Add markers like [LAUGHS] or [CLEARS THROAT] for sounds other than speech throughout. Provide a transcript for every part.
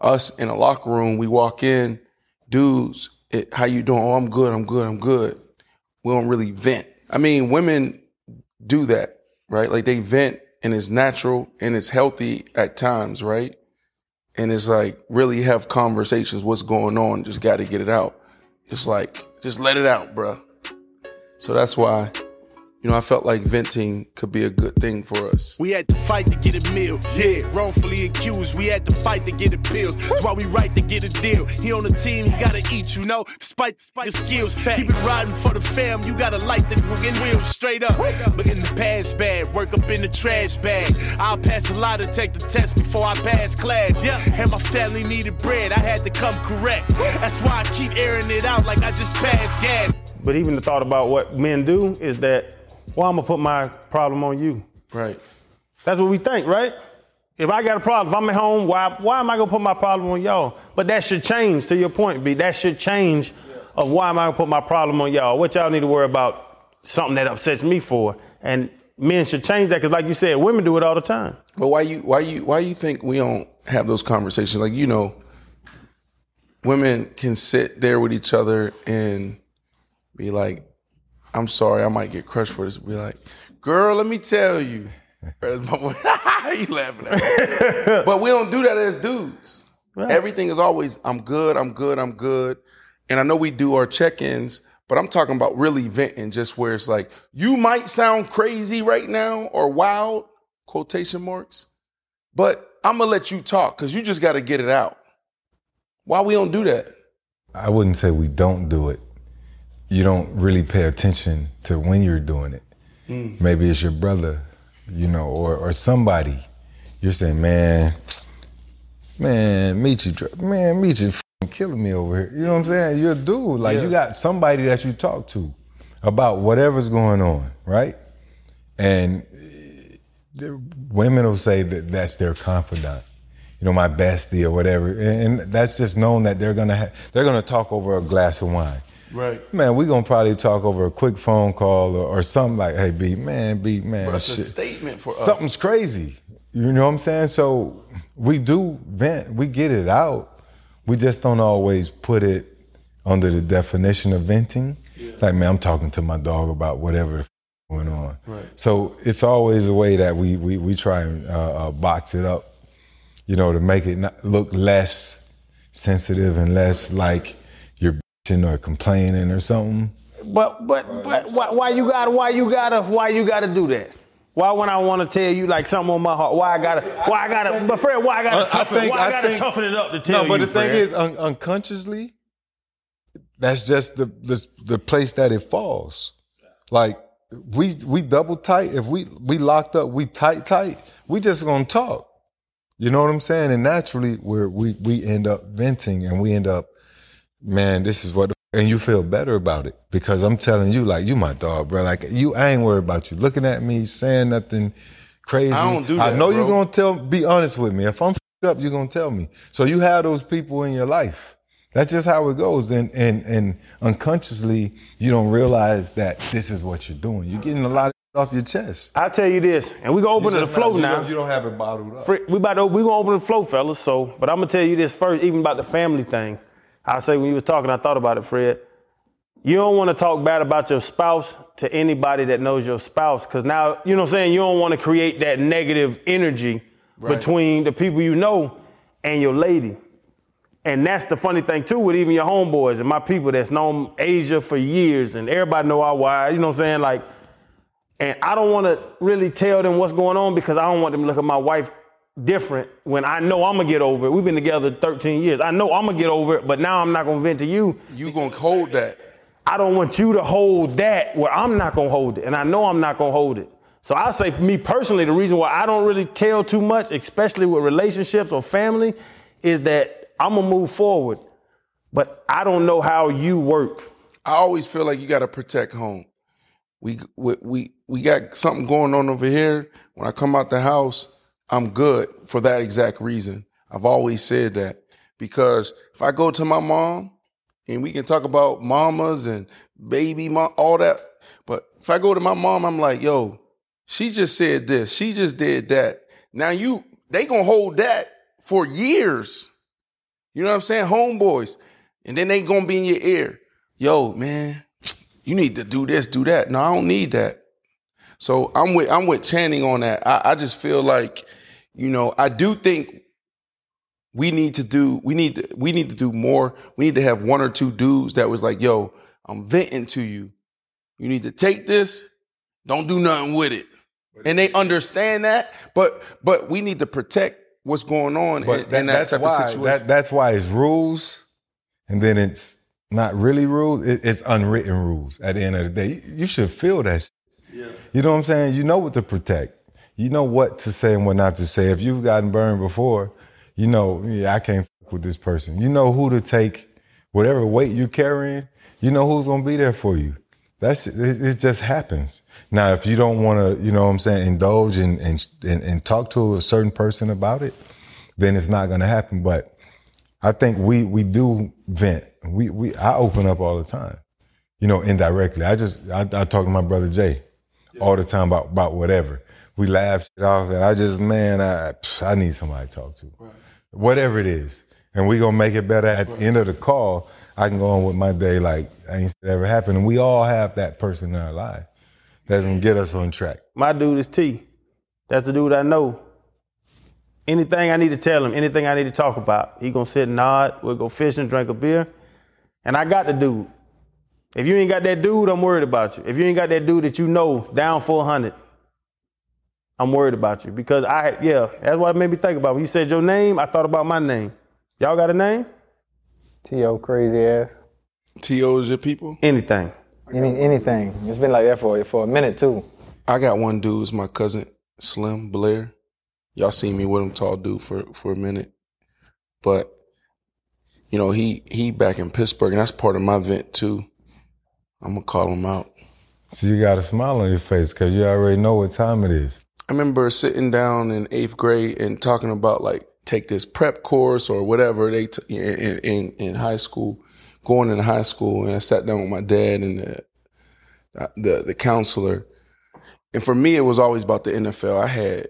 Us in a locker room, we walk in, dudes, it, how you doing? Oh, I'm good, I'm good, I'm good. We don't really vent. I mean, women do that, right? Like they vent and it's natural and it's healthy at times, right? And it's like really have conversations. What's going on? Just got to get it out. It's like just let it out, bruh. So that's why you know, I felt like venting could be a good thing for us. We had to fight to get a meal. Yeah, wrongfully accused. We had to fight to get a pills. That's why we right to get a deal. He on the team, he gotta eat, you know. Despite the skills, keep it riding for the fam. You gotta light the fucking wheels straight up. But in the past bad, work up in the trash bag. I'll pass a lot to take the test before I pass class. Yeah, and my family needed bread. I had to come correct. That's why I keep airing it out like I just passed gas. But even the thought about what men do is that well, I'm gonna put my problem on you. Right. That's what we think, right? If I got a problem, if I'm at home, why why am I gonna put my problem on y'all? But that should change. To your point, B. That should change. Of why am I gonna put my problem on y'all? What y'all need to worry about? Something that upsets me for, and men should change that because, like you said, women do it all the time. But why you why you why you think we don't have those conversations? Like you know, women can sit there with each other and be like, I'm sorry, I might get crushed for this. Be like, girl, let me tell you. [LAUGHS] [LAUGHS] you laughing at but we don't do that as dudes. Right. Everything is always, I'm good, I'm good, I'm good. And I know we do our check-ins, but I'm talking about really venting just where it's like, you might sound crazy right now or wild, quotation marks, but I'm gonna let you talk because you just gotta get it out. Why we don't do that? I wouldn't say we don't do it you don't really pay attention to when you're doing it. Mm. Maybe it's your brother, you know, or or somebody. You're saying, man, man, Michi, man, Michi, killing me over here. You know what I'm saying? You're a dude. Like yeah. you got somebody that you talk to about whatever's going on, right? And women will say that that's their confidant you know, my bestie or whatever. And, that's just known that they're gonna ha- they're gonna talk over a glass of wine. Right. Man, we're gonna probably talk over a quick phone call or, or something like, hey B, man, B, man. That's a statement for Something's us. crazy. You know what I'm saying? So we do vent, we get it out. We just don't always put it under the definition of venting. Yeah. Like, man, I'm talking to my dog about whatever going on. Right. So it's always a way that we we, we try and uh, uh, box it up, you know, to make it look less sensitive and less like or complaining or something. But but but why, why you gotta why you gotta why you gotta do that? Why when I want to tell you like something on my heart? Why I gotta why I gotta but Fred why I gotta toughen I think, why I, I gotta think, toughen it up to tell you? No, but the Fred. thing is un- unconsciously, that's just the, the the place that it falls. Like we we double tight. If we we locked up, we tight tight. We just gonna talk. You know what I'm saying? And naturally, where we we end up venting and we end up man, this is what, and you feel better about it because I'm telling you, like, you my dog, bro. Like, you, I ain't worried about you looking at me, saying nothing crazy. I don't do that. I know bro. you're gonna tell, be honest with me. If I'm up, you're gonna tell me. So you have those people in your life. That's just how it goes. And, and, and unconsciously, you don't realize that this is what you're doing. You're getting a lot off your chest. I tell you this, and we gonna open the flow not, now. You don't, you don't, have it bottled up. We about to, we gonna open the flow, fellas. So, but I'm gonna tell you this first, even about the family thing. I say when you was talking, I thought about it, Fred. You don't want to talk bad about your spouse to anybody that knows your spouse, because now, you know what I'm saying, you don't want to create that negative energy right. between the people you know and your lady. And that's the funny thing too with even your homeboys and my people that's known Asia for years and everybody know our why, you know what I'm saying? Like, and I don't want to really tell them what's going on because I don't want them to look at my wife different when I know I'm gonna get over it. We've been together 13 years. I know I'm gonna get over it, but now I'm not gonna vent to you. You gonna hold that. I don't want you to hold that where I'm not gonna hold it. And I know I'm not gonna hold it. So I say for me personally, the reason why I don't really tell too much, especially with relationships or family, is that I'm gonna move forward, but I don't know how you work. I always feel like you got to protect home. We, we we we got something going on over here. When I come out the house, I'm good for that exact reason. I've always said that because if I go to my mom and we can talk about mamas and baby mom, all that, but if I go to my mom, I'm like, yo, she just said this, she just did that. Now you they gonna hold that for years. You know what I'm saying? Homeboys. And then they gonna be in your ear. Yo, man, you need to do this, do that. No, I don't need that. So I'm with I'm with Channing on that. I, I just feel like, you know, I do think we need to do we need to we need to do more. We need to have one or two dudes that was like, yo, I'm venting to you. You need to take this, don't do nothing with it. And they understand that, but but we need to protect what's going on But in, that, in that that's type why of situation. that, that's why it's rules, and then it's not really rules. It, it's unwritten rules. At the end of the day, you, you should feel that. shit. You know what I'm saying? You know what to protect. You know what to say and what not to say. If you've gotten burned before, you know, yeah, I can't fuck with this person. You know who to take, whatever weight you're carrying. You know who's gonna be there for you. That's it, it just happens. Now, if you don't want to, you know what I'm saying, indulge and, and and and talk to a certain person about it, then it's not gonna happen. But I think we we do vent. We we I open up all the time. You know, indirectly. I just I, I talk to my brother Jay all the time about about whatever. We laugh shit off, and I just man, I psh, I need somebody to talk to, whatever it is, and we gonna make it better. At the end of the call, I can go on with my day like ain't shit ever happened, and we all have that person in our life that can get us on track. My dude is T. That's the dude I know. Anything I need to tell him, anything I need to talk about, he gonna sit and nod. We'll go fishing, drink a beer, and I got the dude. If you ain't got that dude, I'm worried about you. If you ain't got that dude that you know down 400, I'm worried about you because I, yeah, that's what it made me think about. When you said your name, I thought about my name. Y'all got a name? T.O. crazy ass. To is your people. Anything. Any, anything. It's been like that for for a minute too. I got one dude. It's my cousin Slim Blair. Y'all seen me with him, tall dude, for for a minute. But you know, he he back in Pittsburgh, and that's part of my vent too. I'm gonna call him out. So you got a smile on your face because you already know what time it is. I remember sitting down in eighth grade and talking about like take this prep course or whatever they t- in, in in high school, going in high school, and I sat down with my dad and the the the counselor, and for me it was always about the NFL. I had,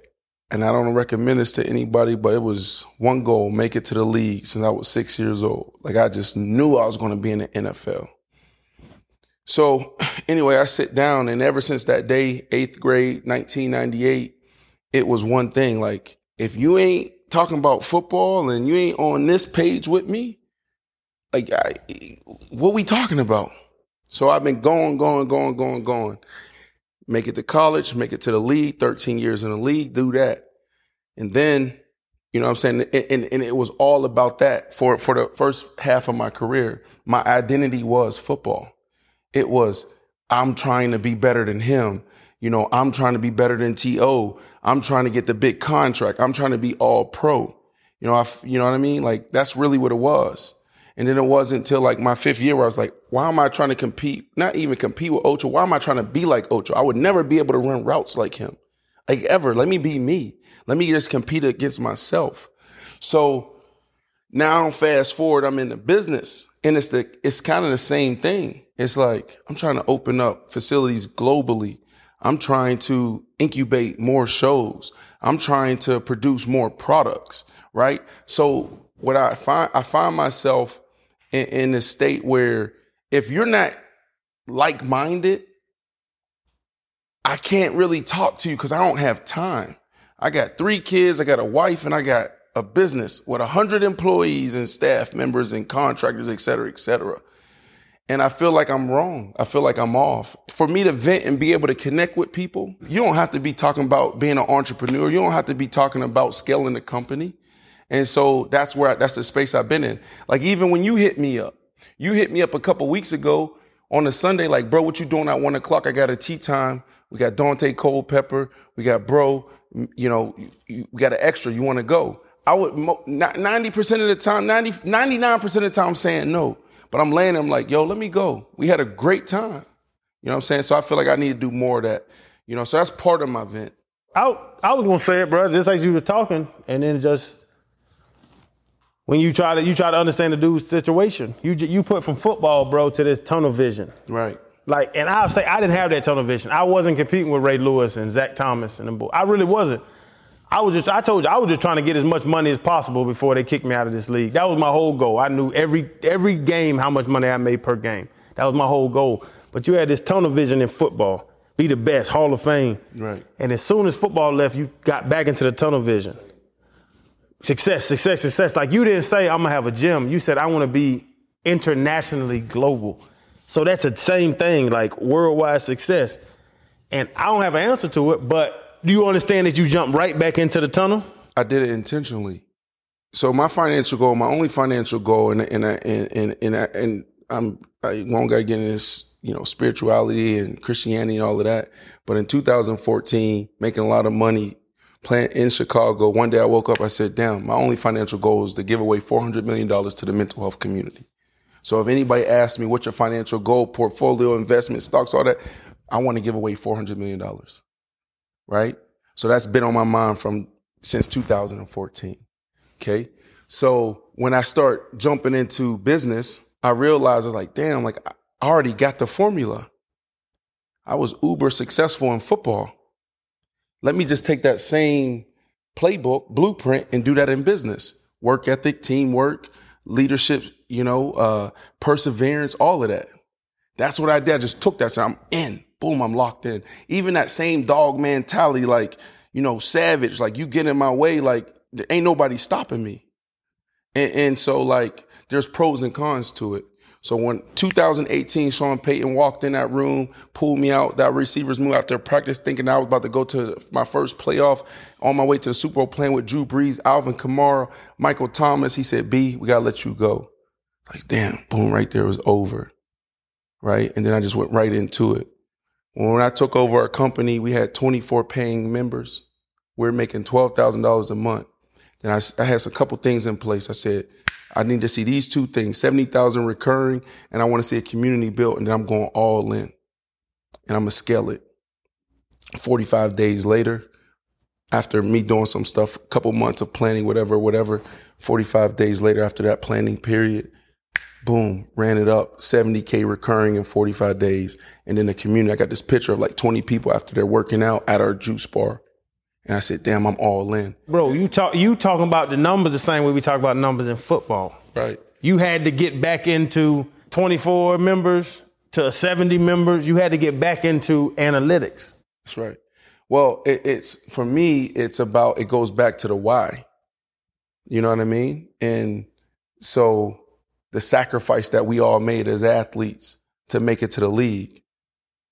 and I don't recommend this to anybody, but it was one goal: make it to the league since I was six years old. Like I just knew I was going to be in the NFL. So [CLEARS THROAT] anyway, I sit down, and ever since that day, eighth grade, 1998, it was one thing. Like, if you ain't talking about football and you ain't on this page with me, like, I, what we talking about? So I've been going, going, going, going, going. Make it to college, make it to the league, 13 years in the league, do that. And then, you know what I'm saying? And, and, and it was all about that for, for the first half of my career. My identity was football it was I'm trying to be better than him. You know, I'm trying to be better than T.O. I'm trying to get the big contract. I'm trying to be all pro. You know, I, you know what I mean? Like that's really what it was. And then it wasn't until like my fifth year where I was like, why am I trying to compete? Not even compete with Ocho. Why am I trying to be like Ocho? I would never be able to run routes like him. Like ever. Let me be me. Let me just compete against myself. So now fast forward, I'm in the business and it's the, it's kind of the same thing. It's like, I'm trying to open up facilities globally. I'm trying to incubate more shows. I'm trying to produce more products, right? So what I find, I find myself in, in a state where if you're not like-minded, I can't really talk to you because I don't have time. I got three kids, I got a wife, and I got a business with a hundred employees and staff members and contractors, et cetera, et cetera. And I feel like I'm wrong. I feel like I'm off. For me to vent and be able to connect with people, you don't have to be talking about being an entrepreneur. You don't have to be talking about scaling the company. And so that's where I, that's the space I've been in. Like even when you hit me up, you hit me up a couple weeks ago on a Sunday, like, bro, what you doing at one o'clock? I got a tea time. We got Daunte Culpepper. We got bro, you know, we got an extra. You want to go? I would ninety percent of the time, 90, 99 percent of the time, I'm saying no. But I'm laying them like, yo, let me go. We had a great time. You know what I'm saying? So I feel like I need to do more of that. You know, so that's part of my vent. I I was gonna say it, bro. Just like you were talking, and then just when you try to you try to understand the dude's situation, you you put from football, bro, to this tunnel vision. Right. Like, and I'll say I didn't have that tunnel vision. I wasn't competing with Ray Lewis and Zach Thomas and them boys. I really wasn't. I was just I told you I was just trying to get as much money as possible before they kicked me out of this league. That was my whole goal. I knew every every game how much money I made per game. That was my whole goal. But you had this tunnel vision in football. Be the best, Hall of Fame. Right. And as soon as football left, you got back into the tunnel vision. Success, success, success. Like you didn't say I'm gonna have a gym. You said I want to be internationally global. So that's the same thing, like worldwide success. And I don't have an answer to it, but do you understand that you jump right back into the tunnel? I did it intentionally. So my financial goal, my only financial goal, and and and and and, and I'm I won't get into this, you know, spirituality and Christianity and all of that. But in 2014, making a lot of money, playing in Chicago. One day I woke up, I said, "Damn, my only financial goal is to give away 400 million dollars to the mental health community." So if anybody asks me what's your financial goal, portfolio, investment, stocks, all that, I want to give away $400 million. Right? So that's been on my mind from since 2014. Okay. So when I start jumping into business, I realized I was like, damn, like I already got the formula. I was uber successful in football. Let me just take that same playbook, blueprint, and do that in business. Work ethic, teamwork, leadership, you know, uh, perseverance, all of that. That's what I did. I just took that. So I'm in. Boom, I'm locked in. Even that same dog mentality, like, you know, savage, like you get in my way, like there ain't nobody stopping me. And, and so like there's pros and cons to it. So when 2018, Sean Payton walked in that room, pulled me out, that receivers moved out there practice, thinking I was about to go to my first playoff on my way to the Super Bowl playing with Drew Brees, Alvin Kamara, Michael Thomas. He said, B, we gotta let you go. Like, damn, boom, right there was over. Right. And then I just went right into it. When I took over our company, we had 24 paying members. We are making $12,000 a month. Then I, I had a couple things in place. I said, I need to see these two things 70,000 recurring, and I want to see a community built, and then I'm going all in. And I'm going to scale it. 45 days later, after me doing some stuff, a couple months of planning, whatever, whatever, 45 days later, after that planning period, boom, ran it up 70K recurring in 45 days. And then the community, I got this picture of like 20 people after they're working out at our juice bar. And I said, damn, I'm all in. Bro, you talk you talking about the numbers the same way we talk about numbers in football. Right. You had to get back into 24 members to 70 members. You had to get back into analytics. That's right. Well, it, it's for me, it's about it goes back to the why. You know what I mean? And so the sacrifice that we all made as athletes to make it to the league.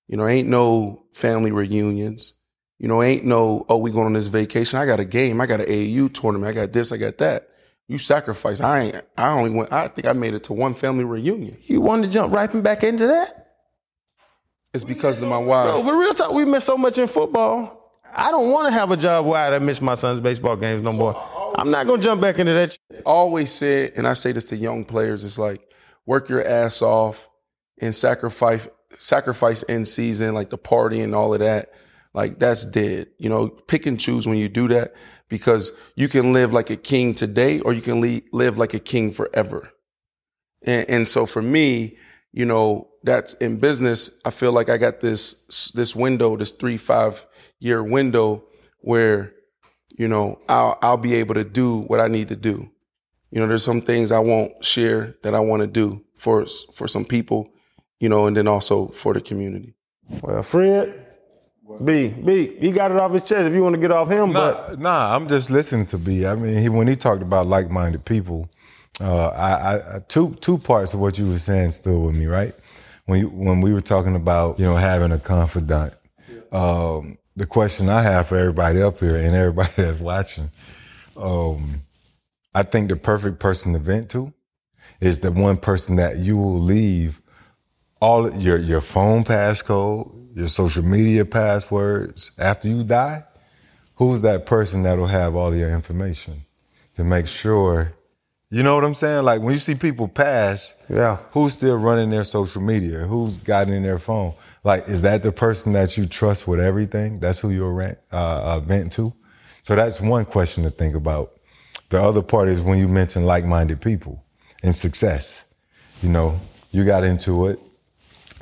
You know, ain't no family reunions. You know, ain't no, oh, we going on this vacation. I got a game. I got an AAU tournament. I got this. I got that. You sacrifice. I ain't, I only went, I think I made it to one family reunion. You wanted to jump right back into that? It's because of my wife. Bro, but real talk, we miss so much in football. I don't want to have a job where I miss my son's baseball games no more. I'm not going to jump back into that. Always said, and I say this to young players, it's like work your ass off and sacrifice, sacrifice in season, like the party and all of that like that's dead. You know, pick and choose when you do that because you can live like a king today or you can le- live like a king forever. And, and so for me, you know, that's in business. I feel like I got this, this window, this three, five year window where, you know, I'll, I'll be able to do what I need to do. You know, there's some things I won't share that I want to do for, for some people, you know, and then also for the community. Well, Fred, B, B, he got it off his chest if you want to get off him, nah, but nah, I'm just listening to B. I mean, he, when he talked about like-minded people, uh, I, I, two two parts of what you were saying stood with me, right? When you, when we were talking about you know having a confidant, um, the question I have for everybody up here and everybody [LAUGHS] that's watching, um, I think the perfect person to vent to is the one person that you will leave all your your phone passcode, your social media passwords after you die. Who's that person that'll have all your information? to make sure. You know what I'm saying? Like when you see people pass, Yeah. who's still running their social media? Who's got in their phone? Like, is that the person that you trust with everything? That's who you'll rant, uh, uh, vent to. So that's one question to think about. The other part is when you mention like-minded people and success. You know, you got into it.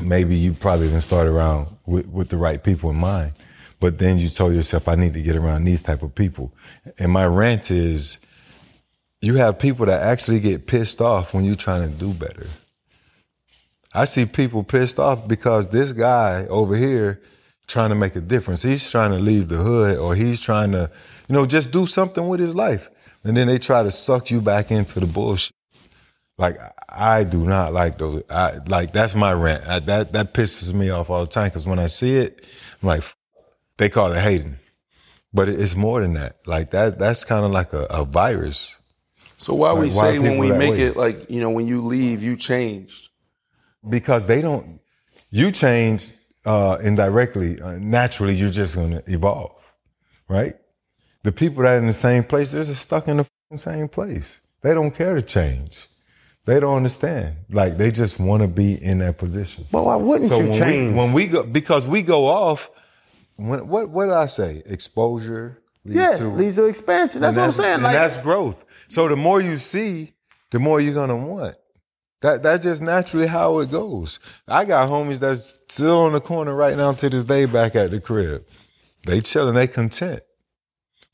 Maybe you probably didn't start around with, with the right people in mind, but then you told yourself, I need to get around these type of people. And my rant is, you have people that actually get pissed off when you're trying to do better. I see people pissed off because this guy over here trying to make a difference. He's trying to leave the hood or he's trying to, you know, just do something with his life. And then they try to suck you back into the bullshit. Like I do not like those. I like that's my rant. I, that that pisses me off all the time because when I see it, I'm like, they call it hating, but it's more than that. Like that that's kind of like a, a virus. So why we why say when we make way? it like you know when you leave you changed. Because they don't you change uh indirectly uh, naturally you're just going to evolve right the people that are in the same place they're just stuck in the same place they don't care to change they don't understand like they just want to be in that position But why wouldn't you when change? we, when we go because we go off when, what what did i say exposure leads yes, to leads to expansion. That's and what I'm saying. and Like, that's growth. So the more you see, the more you're gonna want. That that's just naturally how it goes. I got homies that's still on the corner right now to this day back at the crib. They chilling, they content.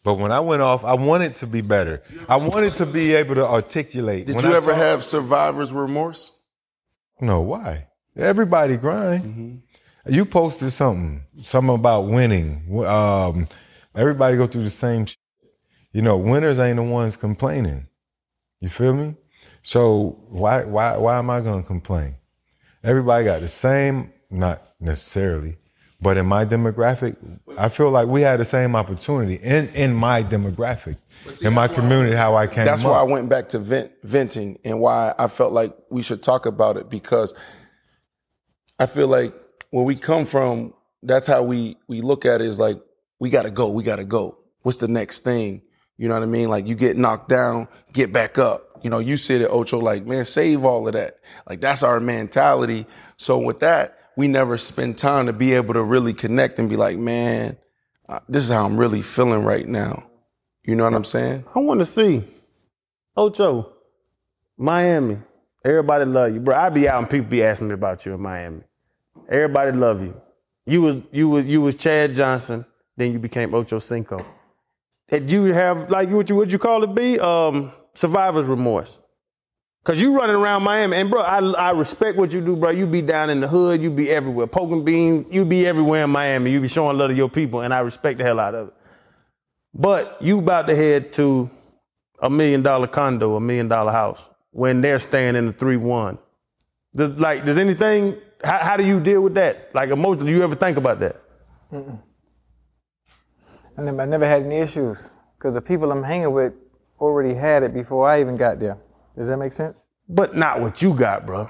But when I went off, I wanted to be better. I wanted to be able to articulate. Did When you I ever talk- have survivor's remorse? No, why? Everybody grind. You posted something, something about winning. Um, everybody go through the same. Shit. You know, winners ain't the ones complaining. You feel me? So why why why am I gonna complain? Everybody got the same, not necessarily, but in my demographic, I feel like we had the same opportunity in in my demographic, in my community, how I came. That's up. why I went back to vent, venting and why I felt like we should talk about it because I feel like where we come from, that's how we we look at it is like we gotta go, we gotta go. What's the next thing? You know what I mean? Like you get knocked down, get back up. You know, you said it, Ocho, like, man, save all of that. Like that's our mentality. So with that, we never spend time to be able to really connect and be like, man, uh, this is how I'm really feeling right now. You know what I'm saying? I want to see Ocho, Miami. Everybody love you, bro. I be out and people be asking me about you in Miami. Everybody love you. You was you was you was Chad Johnson, then you became Ocho Cinco. Did you have like what you what you call it be um survivor's remorse? Cause you running around Miami, and bro, I I respect what you do, bro. You be down in the hood, you be everywhere, poking beans, you be everywhere in Miami. You be showing love to your people, and I respect the hell out of it. But you about to head to a million dollar condo, a million dollar house, when they're staying in the three one. Does like does anything? How, how do you deal with that? Like emotionally, do you ever think about that? I never, I never had any issues because the people I'm hanging with already had it before I even got there. Does that make sense? But not what you got, bro.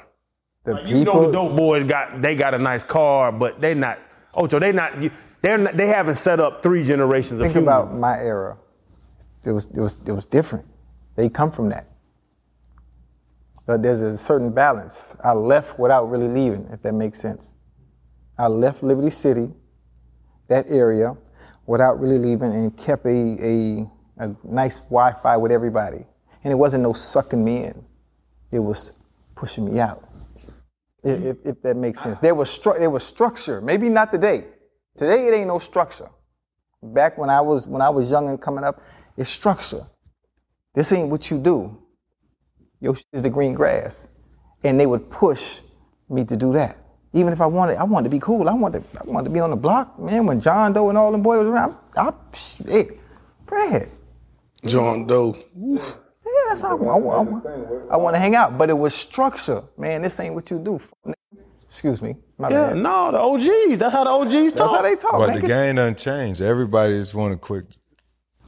The Like, you know the dope boys got they got a nice car, but they not. Ocho, they not. They're not, they haven't set up three generations of think about my era. It was it was it was different. They come from that. But there's a certain balance. I left without really leaving, if that makes sense. I left Liberty City, that area, without really leaving, and kept a a, a nice Wi-Fi with everybody. And it wasn't no sucking me in. It was pushing me out. If, if, if that makes sense. There was stru- there was structure. Maybe not today. Today it ain't no structure back when I was when I was young and coming up, it's structure. This ain't what you do. Your shit is the green grass, and they would push me to do that. Even if I wanted, I wanted to be cool. I wanted, I wanted to be on the block, man. When John Doe and all them boys was around, I, I shit. John Doe. Yeah, that's how I, want- I, want to hang out. But it was structure, man. This ain't what you do. Excuse me, my yeah, bad. no, the OGs. That's how the OGs talk. That's how they talk. But man. the Get- game doesn't change. Everybody just want a quick.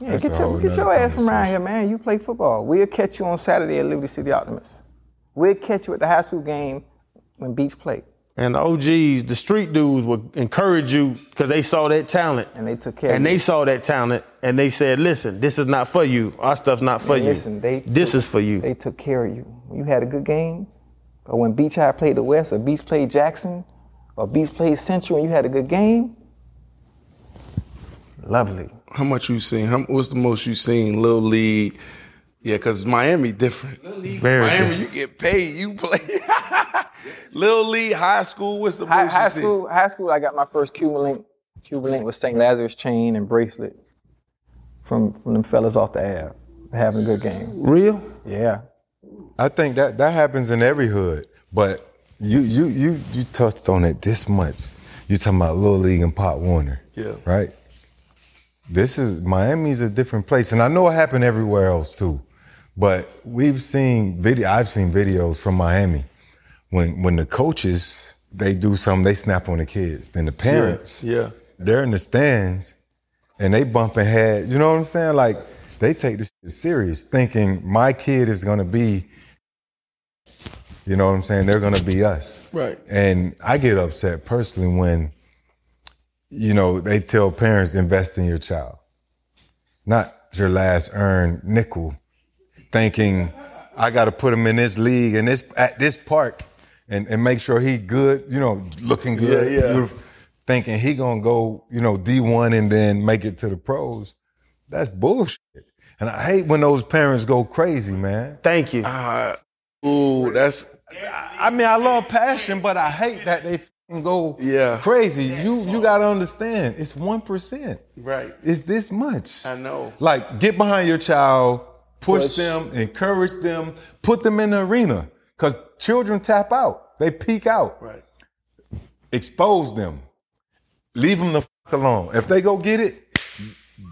Yeah, get your, get your ass from around here, man. You play football. We'll catch you on Saturday at Liberty City Optimist. We'll catch you at the high school game when Beach play. And the OGs, the street dudes would encourage you because they saw that talent. And they took care And of they you. saw that talent and they said, listen, this is not for you. Our stuff's not for And you. Listen, they this took- is for you. They took care of you. When you had a good game, or when Beach High played the West, or Beach played Jackson, or Beach played Central, and you had a good game. Lovely. How much you seen? How, what's the most you seen? Little league. Yeah, cause Miami different. Very Miami, true. you get paid. You play. [LAUGHS] Little league, high school. What's the High, most high you seen? school, high school, I got my first Cuban link. Cuban link with St. Lazarus chain and bracelet from from them fellas off the Ave, having a good game. Real? Yeah. I think that that happens in every hood, but you you you you touched on it this much. You talking about Little League and Pop Warner, Yeah. right? This is Miami's a different place, and I know it happened everywhere else too. But we've seen video. I've seen videos from Miami when when the coaches they do something, they snap on the kids. Then the parents, Yeah. they're in the stands and they bumping head. You know what I'm saying? Like they take this shit serious, thinking my kid is gonna be. You know what I'm saying? They're gonna be us. Right. And I get upset personally when, you know, they tell parents invest in your child, not your last earned nickel, thinking I got to put him in this league and this at this park and, and make sure he good, you know, looking good, Yeah, yeah. beautiful, thinking he gonna go, you know, D1 and then make it to the pros. That's bullshit. And I hate when those parents go crazy, man. Thank you. Uh, ooh, that's I mean, I love passion, but I hate that they fucking go Yeah. crazy. You you gotta understand, it's one percent. right. It's this much. I know. Like, get behind your child, push, Push. them, encourage them, put them in the arena. Cause children tap out, they peak out. Right. Expose them, leave them the fuck alone. If they go get it,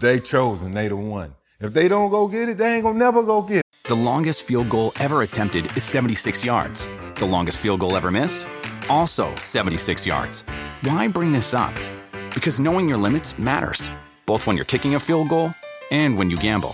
they chosen, they the one. If they don't go get it, they ain't gonna never go get it. The longest field goal ever attempted is 76 yards. The longest field goal ever missed? Also 76 yards. Why bring this up? Because knowing your limits matters, both when you're kicking a field goal and when you gamble.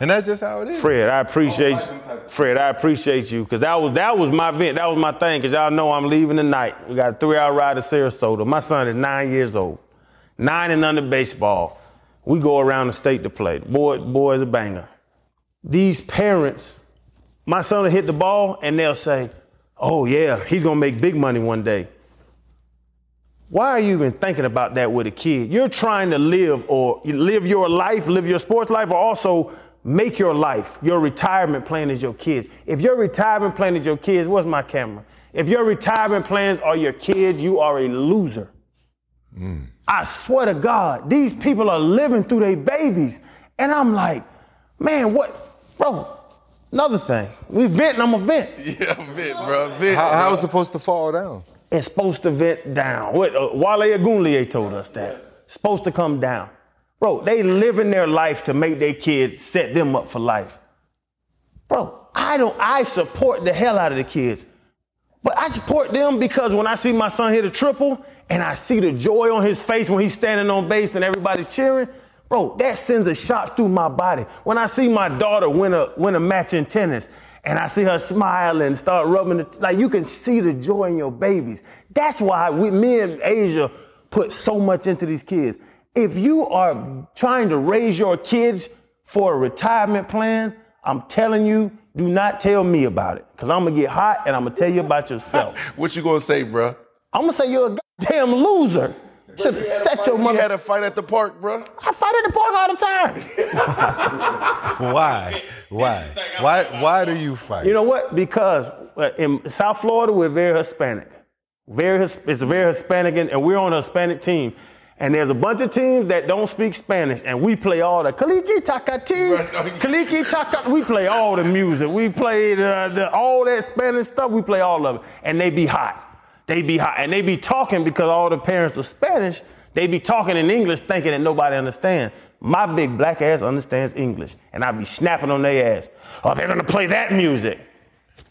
And that's just how it is. Fred, I appreciate oh, you. Fred, I appreciate you because that was that was my vent. That was my thing. Because y'all know I'm leaving tonight. We got a three-hour ride to Sarasota. My son is nine years old, nine and under baseball. We go around the state to play. Boy, boy is a banger. These parents, my son will hit the ball and they'll say, "Oh yeah, he's gonna make big money one day." Why are you even thinking about that with a kid? You're trying to live or live your life, live your sports life, or also make your life. Your retirement plan is your kids. If your retirement plan is your kids, where's my camera? If your retirement plans are your kids, you are a loser. I swear to God, these people are living through their babies. And I'm like, man, what? Bro, another thing. We venting, I'm a vent. [LAUGHS] Yeah, vent, bro. Vent, How, bro. how it's supposed to fall down? It's supposed to vent down. What, uh, Wale Ogunleye told us that. It's supposed to come down. Bro, they living their life to make their kids set them up for life. Bro, I don't, I support the hell out of the kids. But I support them because when I see my son hit a triple and I see the joy on his face when he's standing on base and everybody's cheering, bro, that sends a shock through my body. When I see my daughter win a win a match in tennis and I see her smile and start rubbing it, like you can see the joy in your babies. That's why we, me and Asia put so much into these kids. If you are trying to raise your kids for a retirement plan, I'm telling you, do not tell me about it. Cause I'm gonna get hot and I'm gonna tell you about yourself. [LAUGHS] What you gonna say, bro? I'm gonna say you're a goddamn loser. Should have set your mother. You mother. had a fight at the park, bro. I fight at the park all the time. [LAUGHS] Why? Why? Why? Why do you fight? You know what? Because uh, in South Florida, we're very Hispanic. Very, it's a very Hispanic, and and we're on a Hispanic team. And there's a bunch of teams that don't speak Spanish, and we play all the kaliki takati, oh, kaliki taka. We play all the music. We play the, the, all that Spanish stuff. We play all of it, and they be hot. They be hot, and they be talking because all the parents are Spanish. They be talking in English, thinking that nobody understands. My big black ass understands English, and I be snapping on their ass. Oh, they're gonna play that music.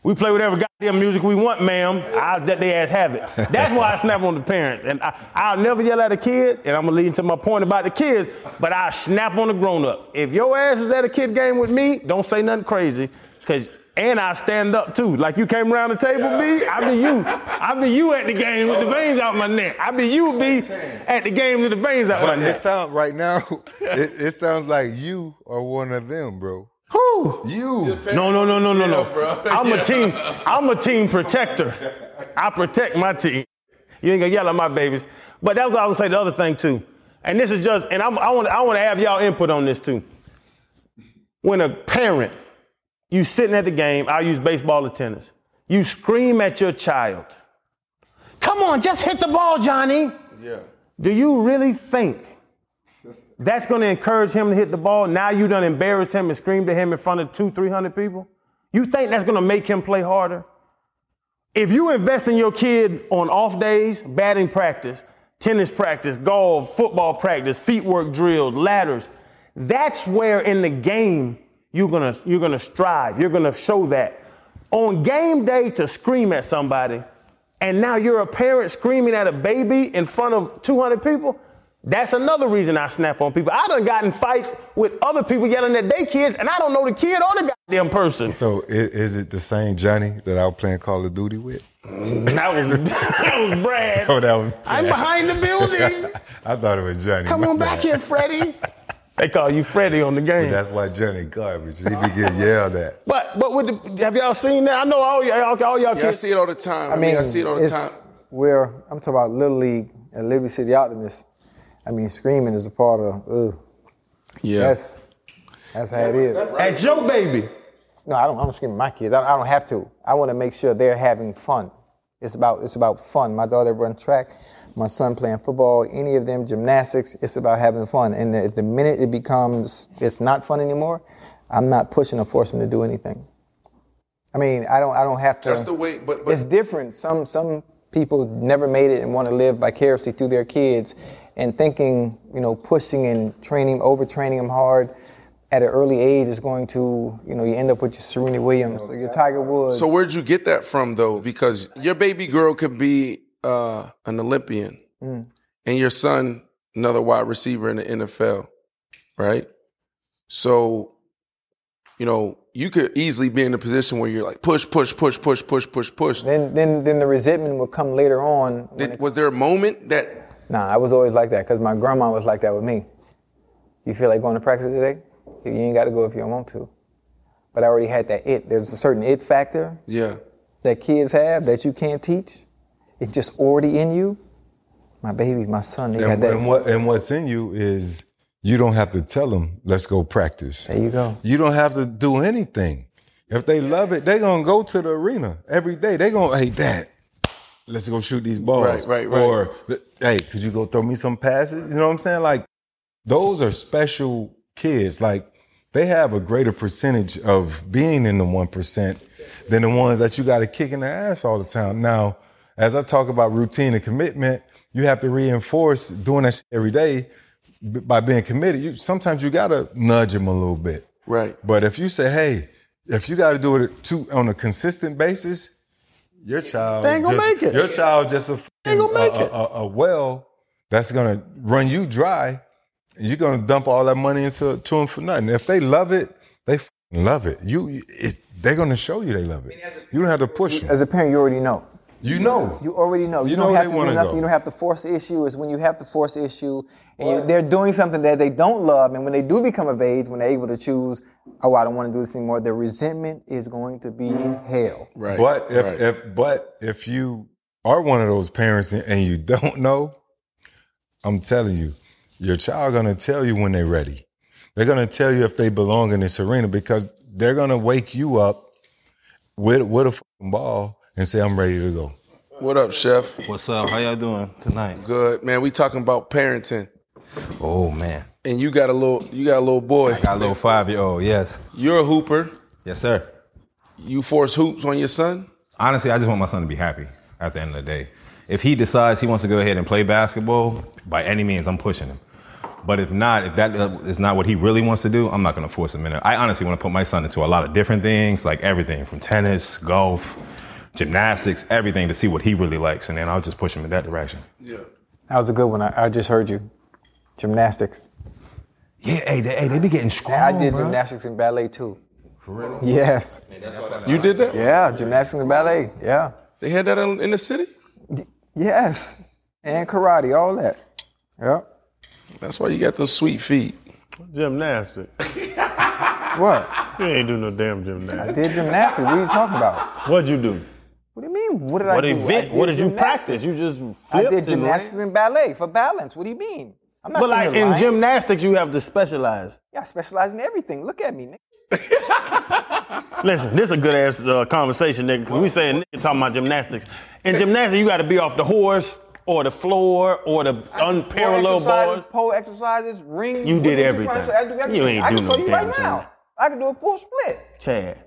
We play whatever goddamn music we want, ma'am. I'll let their ass have it. That's why I snap on the parents. And I, I'll never yell at a kid, and I'm gonna lead into my point about the kids, but I snap on the grown up. If your ass is at a kid game with me, don't say nothing crazy, cause and I stand up too. Like you came around the table, B, I be you. I be you at the game with the veins out my neck. I be you, B, at the game with the veins out my But it neck. sounds right now. [LAUGHS] It, it sounds like you are one of them, bro. Who? You. No, no, no, no, no, no. [LAUGHS] I'm a team. I'm a team protector. I protect my team. You ain't gonna yell at my babies. But that's what I would say. The other thing too, and this is just, and I'm, I want, I want to have y'all input on this too. When a parent, you sitting at the game, I'll use baseball or tennis. You scream at your child. Come on, just hit the ball, Johnny. Yeah. Do you really think that's going to encourage him to hit the ball? Now you done embarrass him and scream to him in front of two, three hundred people. You think that's going to make him play harder? If you invest in your kid on off days, batting practice, tennis practice, golf, football practice, feet work drills, ladders, that's where in the game you're gonna you're gonna strive. You're gonna show that. On game day to scream at somebody, and now you're a parent screaming at a baby in front of 200 people. That's another reason I snap on people. I done gotten in fights with other people yelling at their kids, and I don't know the kid or the goddamn person. So i- is it the same Johnny that I was playing Call of Duty with? Mm, that was [LAUGHS] that was Brad. [LAUGHS] Oh, that was. I'm behind the building. [LAUGHS] I thought it was Johnny. Come My on back bad. here, Freddie. They call you Freddie on the game. That's why Johnny garbage. He be getting yelled at. But but with the, have y'all seen that? I know all y'all all, all y'all Yeah, I see it all the time. I, mean, I see it all the time. Where I'm talking about Little League and Liberty City Optimists. I mean, screaming is a part of. Ugh, Yeah. that's that's how it is. At your baby. No, I don't. I don't scream my kids. I, I don't have to. I want to make sure they're having fun. It's about it's about fun. My daughter run track. My son playing football. Any of them gymnastics. It's about having fun. And if the minute it becomes it's not fun anymore, I'm not pushing or forcing them to do anything. I mean, I don't. I don't have to. That's the way. But, but it's different. Some some people never made it and want to live vicariously through their kids, and thinking you know pushing and training, overtraining them hard at an early age is going to you know you end up with your Serena Williams or your Tiger Woods. So where'd you get that from though? Because your baby girl could be uh, an Olympian, Mm. and your son another wide receiver in the NFL, right? So, you know, you could easily be in a position where you're like push, push, push, push, push, push, push. then then then the resentment will come later on. Did, it- was there a moment that Nah, I was always like that because my grandma was like that with me. You feel like going to practice today? You ain't got to go if you don't want to. But I already had that it. There's a certain it factor yeah, that kids have that you can't teach. It's just already in you. My baby, my son, they got And, that. and what and what's in you is you don't have to tell them, let's go practice. There you go. You don't have to do anything. If they love it, they're gonna go to the arena every day. They're gonna, hey, dad, let's go shoot these balls. Right, right, right. Or hey, could you go throw me some passes? You know what I'm saying? Like those are special kids. Like they have a greater percentage of being in the one percent than the ones that you got to kick in the ass all the time. Now, as I talk about routine and commitment, you have to reinforce doing that every day by being committed. You sometimes you gotta nudge them a little bit. right. But if you say, hey, if you got to do it too, on a consistent basis, your child They ain't gonna just- make it. Your child just a, ain't gonna make a, it. A, a, a well that's gonna run you dry. And you're gonna dump all that money into to them for nothing. If they love it, they love it. You, it's, they're gonna show you they love it. You don't have to push them. As a parent, you already know. You know. You already know. You, You don't know have they to do nothing. go. You don't have to force the issue. Is when you have to force the issue, and you, they're doing something that they don't love, and when they do become of age, when they're able to choose, oh, I don't want to do this anymore. The resentment is going to be hell. Right. But if right. if but if you are one of those parents and- and you [LAUGHS] don't know, I'm telling you, your child gonna tell you when they're ready. They're gonna tell you if they belong in this arena because they're gonna wake you up with with a fucking ball and say, "I'm ready to go." What up, chef? What's up? How y'all doing tonight? Good, man. We talking about parenting, Oh man, and you got a little, you got a little boy. I got a little five year old. Yes, You're a hooper. yes, sir. You force hoops on your son. Honestly, I just want my son to be happy at the end of the day. If he decides he wants to go ahead and play basketball, by any means, I'm pushing him. But if not, if that uh, not what he really wants to do, I'm not going to force him in it. I honestly want to put my son into a lot of different things, like everything from tennis, golf, gymnastics, everything to see what he really likes, and then I'll just push him in that direction. Yeah. That was a good one. I, I just heard you. Gymnastics. Yeah, hey, they, hey, they be getting strong. I did bruh. gymnastics and ballet too. For real? Yes. You did that? Yeah, gymnastics and ballet. Yeah. They had that in, in the city. Yes. And karate, all that. Yeah. That's why you got those sweet feet. Gymnastics. What? You ain't do no damn gymnastics. I did gymnastics. What are you talking about? What'd you do? What do you mean? What did What I do? event? I What did you practice? You just I did gymnastics ran? and ballet for balance. What do you mean? I'm not But like in lying. gymnastics, you have to specialize. Yeah, I specialize in everything. Look at me, nigga. [LAUGHS] Listen, this is a good ass uh, conversation, nigga. Cause we saying nigga talking about gymnastics. In gymnastics, you got to be off the horse or the floor or the unparalleled bars. pole exercises, ring. You did everything. trying to say? I do everything. You ain't I do no damn right now. I can do a full split. Chad.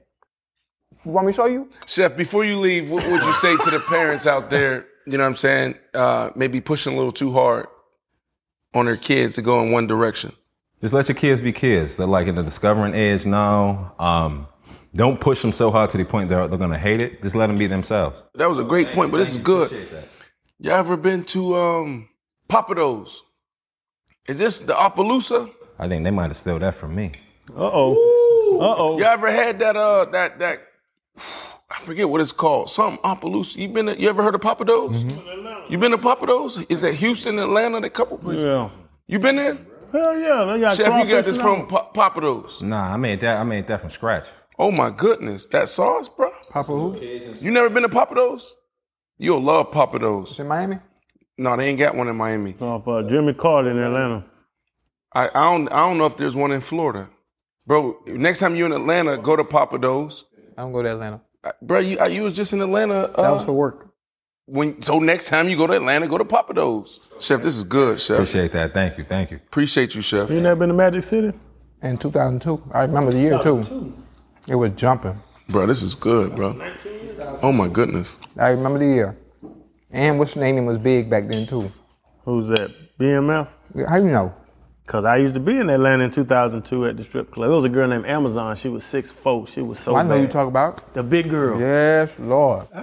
You want me to show you? Chef, before you leave, what would you say to the parents out there? You know what I'm saying? Uh, maybe pushing a little too hard on their kids to go in one direction. Just let your kids be kids. They're like in the discovering age now. Um, don't push them so hard to the point they're, they're gonna hate it. Just let them be themselves. That was a great point, but this is good. Y'all ever been to um, Pappadeaux? Is this the Appaloosa? I think they might have stole that from me. Uh oh. Uh oh. Y'all ever had that uh that that I forget what it's called. Something Appaloosa. You been to, you ever heard of Pappadeaux? You been to Pappadeaux? Is that Houston, Atlanta, a couple places? Yeah. You been there? Hell yeah. They got Chef, you got this from all. pa- Pappadeaux. Nah, I made that. I made that from scratch. Oh my goodness, that sauce, bro. Papa who? You never been to Pappadeaux? You'll love Pappadeaux. in Miami? No, they ain't got one in Miami. Off uh, Jimmy Carter in Atlanta. I, I don't I don't know if there's one in Florida. Bro, next time you're in Atlanta, go to Pappadeaux. I don't go to Atlanta. Uh, Bro, you, uh, you was just in Atlanta. That was Uh, for work. when so next time you go to Atlanta, go to Pappadeaux. Chef, this is good, Chef. Appreciate that. Thank you. Thank you. Appreciate you, Chef. You never been to Magic City? In 2002. I remember the year too. It was jumping. Bro, this is good, bro. Oh my goodness. I remember the year. And what's the name was big back then too. Who's that? BMF? How you know? Cause I used to be in Atlanta in 2002 at the strip club. It was a girl named Amazon. She was six foot. She was so I know bad. you talk about. the big girl. Yes, Lord. [LAUGHS] Before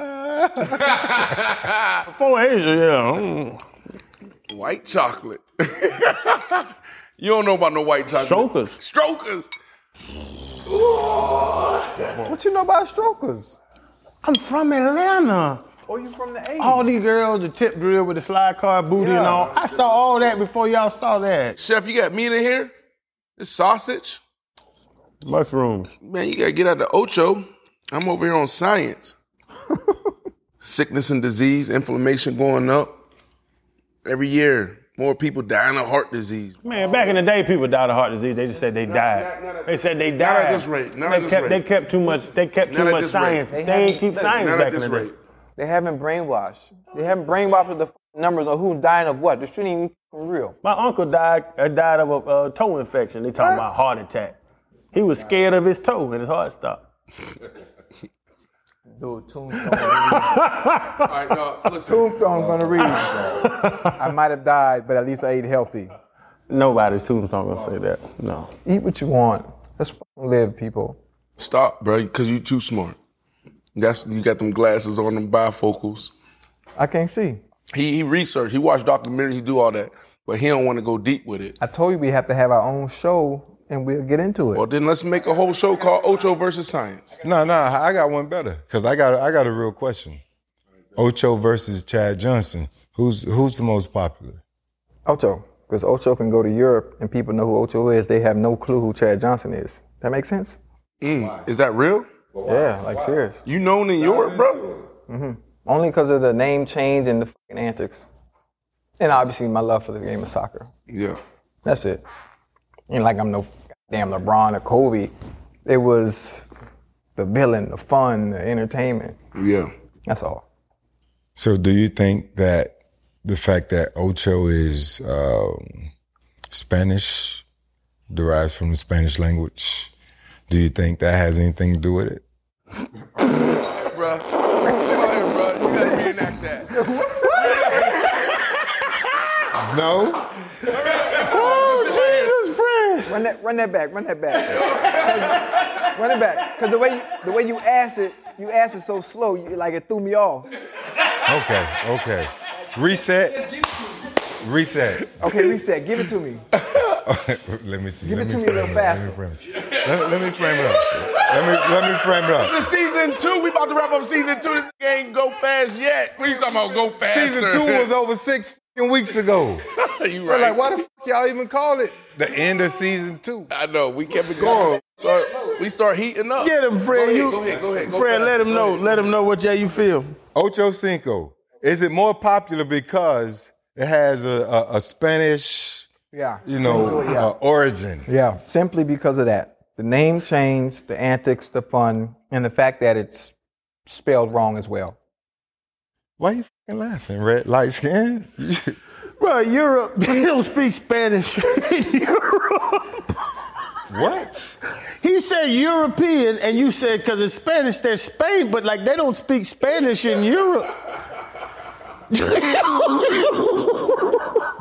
Asia, yeah. Mm. White chocolate. [LAUGHS] you don't know about no white chocolate. Strokers. Strokers. What you know about strokers? I'm from Atlanta. Oh, you from the 80s? All these girls, the tip drill with the slide car booty and all. I saw all that before y'all saw that. Chef, you got meat in here? This sausage? Mushrooms. Man, you gotta get out the ocho. I'm over here on science. [LAUGHS] Sickness and disease, inflammation going up. Every year, more people dying of heart disease. Man, back in the day, people died of heart disease. They just said they died. not- not they said they not died. at this rate, not they at this kept, rate. They kept too much. They kept too at much this rate. science. They They, ain't haven't- keep science Not back at this in the day. Rate. They haven't brainwashed. They haven't brainwashed with the numbers of who dying of what. This shit ain't even be real. My uncle died uh, died of a uh, toe infection. They talking about heart attack. He was scared of his toe and his heart stopped. [LAUGHS] Dude, Tombstone. All right, no, listen. Tombstone gonna read. I might have died, but at least I ate healthy. Nobody's tombstone gonna say that. No. Eat what you want. Let's fucking live, people. Stop, bro, because you too smart. That's you got them glasses on, them bifocals. I can't see. He he researched, he watched documentaries, he do all that, but he don't want to go deep with it. I told you we have to have our own show and we'll get into it. Well, then let's make a whole show called Ocho versus Science. No, no, I got one better because I got I got a real question. Ocho versus Chad Johnson. Who's who's the most popular? Ocho. Because Ocho can go to Europe and people know who Ocho is. They have no clue who Chad Johnson is. That makes sense? Mm, is that real? Yeah, like serious. You known in Europe, bro? Mm-hmm. Only because of the name change and the fucking antics. And obviously my love for the game of soccer. Yeah. That's it. Ain't like I'm no damn LeBron or Kobe. It was the villain, the fun, the entertainment. Yeah. That's all. So, do you think that the fact that Ocho is um, Spanish derives from the Spanish language? Do you think that has anything to do with it? Bruh. Come on here, bruh. You gotta reenact that. No. Oh, Jesus, Fred! Run that, run that back, run that back. 'Cause- run it back. Because the way you, the way you ask it, you ask it so slow, you, like it threw me off. Okay. Okay. Reset. Reset. Okay, reset. Give it to me. [LAUGHS] let me see. Give let it me to me a frame little it. Let me frame it. Let, let me frame it up. Let me let me frame it up. This is season two. We about to wrap up season two. This nigga ain't go fast yet. What are you talking about? Go faster. Season two was over six weeks ago. [LAUGHS] you So right. like, why the fuck y'all even call it the end of season two? I know. We kept it going. So we start heating up. Get him, Fred. Go ahead, you, go ahead, go ahead. Go Fred, fast. let him Go know. ahead. Let him know what yeah you feel. Ocho Cinco. Is it more popular because it has a, a, a Spanish, Yeah. you know, Yeah. uh, origin? Yeah, simply because of that. The name change, the antics, the fun, and the fact that it's spelled wrong as well. Why are you fucking laughing? Red light skin? [LAUGHS] Bro, Europe, [LAUGHS] they don't speak Spanish in [LAUGHS] Europe. what? He said European, and you said because it's Spanish, they're Spain, but like they don't speak Spanish in Europe.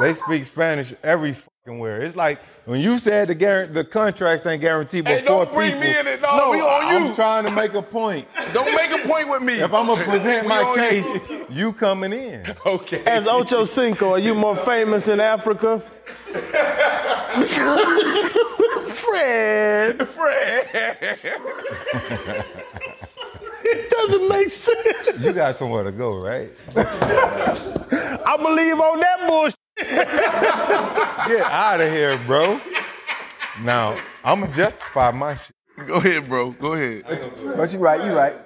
They speak Spanish every fucking where. It's like when you said the guar- the contracts ain't guaranteed Hey, before don't bring people. me in it. No, we on I'm you. trying to make a point. Don't make a point with me. If I'm gonna present [LAUGHS] We my on you. case, you coming in. [LAUGHS] Okay. As Ocho Cinco, are you more famous in Africa? [LAUGHS] Fred, Fred. it doesn't make sense. You got somewhere to go, right? I'm gonna leave on that bullshit. [LAUGHS] Get out of here, bro. Now I'm gonna justify my shit. Go ahead, bro. Go ahead. But you're right, you're right.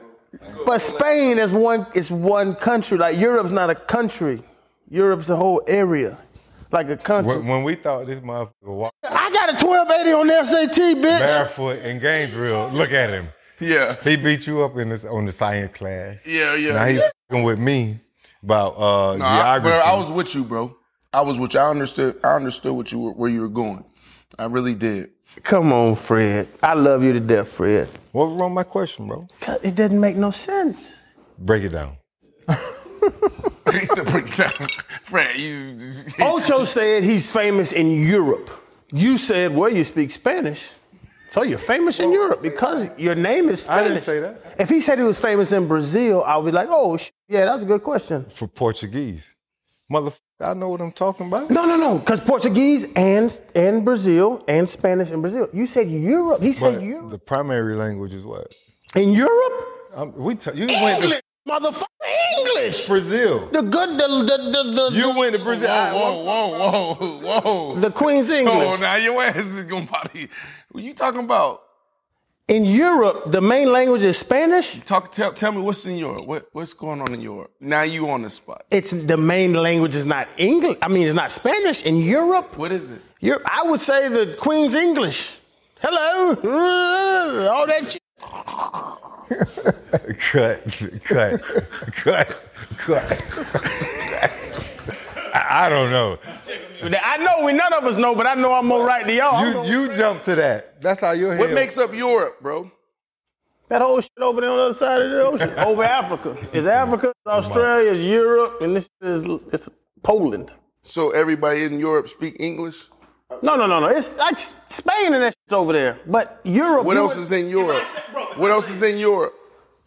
But Spain is one is one country. Like Europe's not a country. Europe's a whole area. Like a country. When, when we thought this motherfucker walked I got a 1280 on the SAT, bitch. barefoot in Gainesville, look at him. Yeah. He beat you up in this on the science class. Yeah, yeah. Now he yeah. with me about uh, No, I, geography. bro, I was with you, bro. I was with you. I understood. I understood what you were, where you were going. I really did. Come on, Fred. I love you to death, Fred. what was wrong with my question, bro? It doesn't make no sense. Break it down. [LAUGHS] he said, "Break it down." [LAUGHS] Fred, you. [LAUGHS] Ocho said he's famous in Europe. You said, well, you speak Spanish. So you're famous in Europe because your name is Spanish. I didn't say that. If he said he was famous in Brazil, I would be like, oh, sh- yeah, that's a good question. For Portuguese. Motherfucker, I know what I'm talking about. No, no, no, because Portuguese and and Brazil and Spanish in Brazil. You said Europe. He said But Europe. the primary language is what? In Europe? Um, we t- you went English, to motherfucker, English. Brazil. The good, the, the, the, the, You went to Brazil. I- Whoa, whoa, whoa, whoa. the Queen's English. Oh, now your ass is gonna body. What you talking about? In Europe, the main language is Spanish. Talk. Tell, tell me what's in Europe. What, what's going on in Europe? Now you on the spot. It's the main language is not English. I mean, it's not Spanish. In Europe, What is it? Europe, I would say the Queen's English. Hello, [LAUGHS] all that shit. [LAUGHS] cut, cut, cut, cut. I, I don't know. I know we none of us know, but I know I'm more right than y'all. You you jump to that. That's how your head. What makes up Europe, bro? that whole shit over there on the other side of the ocean, [LAUGHS] over Africa. Is Africa, Australia, is Europe, and this is it's Poland. So everybody in Europe speak English. No, no, no, no. It's like Spain and that shit's over there. But Europe. What you else is in Europe? What else is in Europe?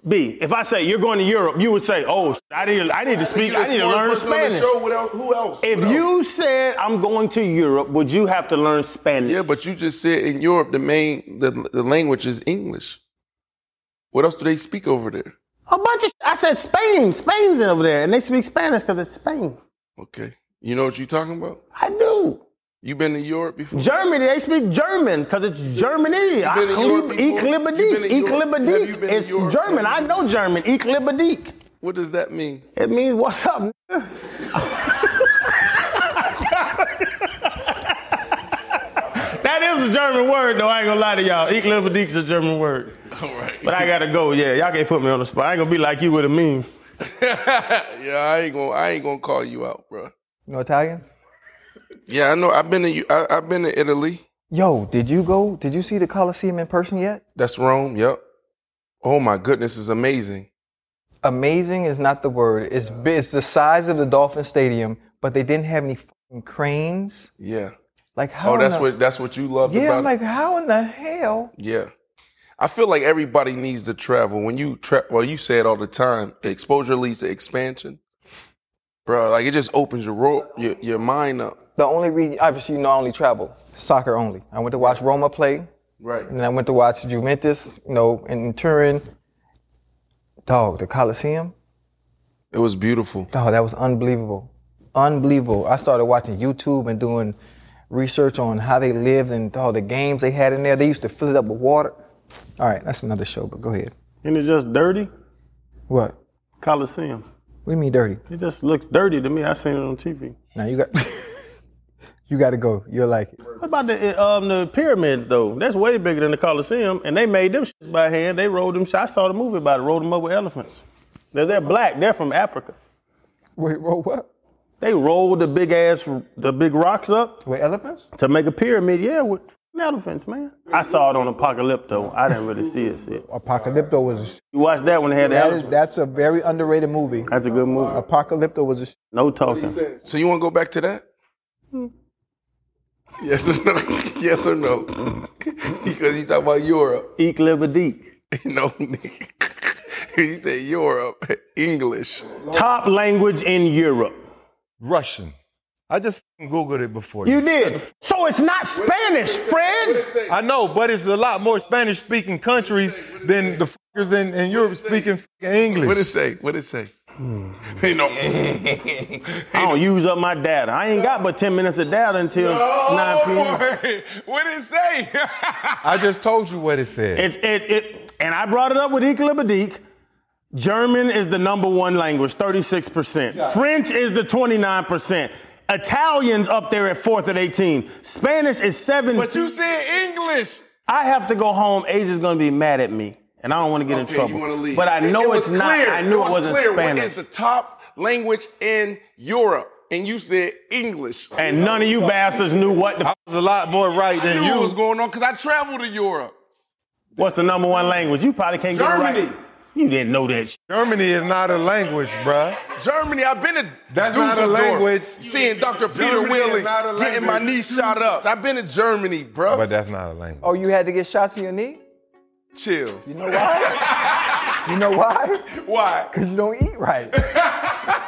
B, if I say you're going to Europe, you would say, "Oh, I need, I need to speak, I need to learn person on the Spanish." else- Who else? If else? you said I'm going to Europe, would you have to learn Spanish? Yeah, but you just said in Europe the main the, the language is English. What else do they speak over there? A bunch of. I said Spain. Spain's over there, and they speak Spanish because it's Spain. Okay, you know what you're talking about? I do. You been to Europe before? Germany, they speak German because it's Germany. been to Europe before? You been Iklibadik. to Europe? Have you Iklibadik. been to It's Europe? German. I know German. Iklibadik. What does that mean? It means what's up. that is a German word, though. I ain't gonna lie to y'all. Ik is a German word. All right. But I gotta go. Yeah, y'all can't put me on the spot. I ain't gonna be like you with a meme. [LAUGHS] yeah, I ain't gonna I ain't gonna call you out, bro. You know Italian? Yeah, I know. I've been to I, I've been to Italy. Yo, did you go? Did you see the Colosseum in person yet? That's Rome. Yep. Oh my goodness, it's amazing. Amazing is not the word. It's it's the size of the Dolphin Stadium, but they didn't have any fucking cranes. Yeah. Like how? Oh, that's the- what that's what you loved Yeah, I'm it? like, how in the hell? Yeah. I feel like everybody needs to travel. When you tra- well, you say it all the time. Exposure leads to expansion, bro. Like it just opens your ro- your, your mind up. The only reason, obviously, you know, I only travel soccer only. I went to watch Roma play, Right. and then I went to watch Juventus, you know, in Turin. Dog, the Coliseum. It was beautiful. Oh, that was unbelievable. Unbelievable. I started watching YouTube and doing research on how they lived and all the games they had in there. They used to fill it up with water. All right, that's another show, but go ahead. Ain't it just dirty? What? Coliseum. What do you mean dirty? It just looks dirty to me. I seen it on TV. Now you got [LAUGHS] you got to go. You'll like it. What about the um the pyramid though? That's way bigger than the Coliseum, and they made them shits by hand. They rolled them. sh- I saw the movie about it. Rolled them up with elephants. They're, they're black. They're from Africa. Wait, roll what? They rolled the big ass, the big rocks up With elephants? to make a pyramid. Yeah, with elephants, man. I saw it on Apocalypto. I didn't really see it. See it. Apocalypto was You watched that when they had the that elephants? is that's a very underrated movie. That's a good movie. Apocalypto was a sh- No talking. So you want to go back to that? Yes or no? [LAUGHS] yes or no? [LAUGHS] because you talk about Europe. Eek liver deek. [LAUGHS] no, you say Europe, English. Top language in Europe. Russian. I just Googled it before. You You did. So it's not Spanish, friend. I know, but it's a lot more Spanish speaking countries than the fuckers in, in Europe speaking English. What it say? What it say? Hmm. You know, I don't use up my data. I ain't got but 10 minutes of data until 9 p.m. [LAUGHS] what did it say? I just told you what it said. It's it it and I brought it up with Equilibridique. German is the number one language, 36%. French is the 29%. Italian's up there at fourth at 18. Spanish is seven. but you said English. I have to go home. Asia's gonna be mad at me. And I don't want to get in trouble. you leave? But I It- know it it's was not. I knew it, was wasn't clear. What Spanish. is the top language in Europe? And you said English. and none of you bastards knew what the I was a lot more right I than you. what was going on because I traveled to Europe. what's the number one language. You probably can't get it Germany. right. You didn't know that. shit. Germany is not a language, bruh. Germany, I've been to That's not a language. Seeing Dr. Peter Germany is Wehling getting my knee shot up. I've been to Germany, bro. But that's not a language. Oh, you had to get shots in your knee? Chill. You know why? [LAUGHS] you know why? Why? [LAUGHS] Because you don't eat right. [LAUGHS]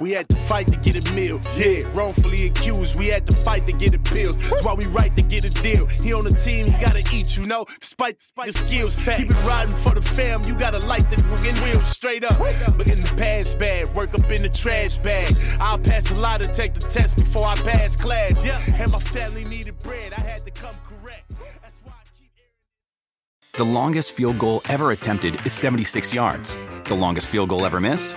We had to fight to get a meal. Yeah, wrongfully accused. We had to fight to get appeals. That's why we right to get a deal. He on the team, he gotta eat, you know. Despite your skills, keep it riding for the fam. You gotta light the fucking wheels straight up. But in the past bad, work up in the trash bag. I'll pass a lot to take the test before I pass class. Yeah, and my family needed bread. I had to come correct. That's why I keep. The longest field goal ever attempted is 76 yards. The longest field goal ever missed?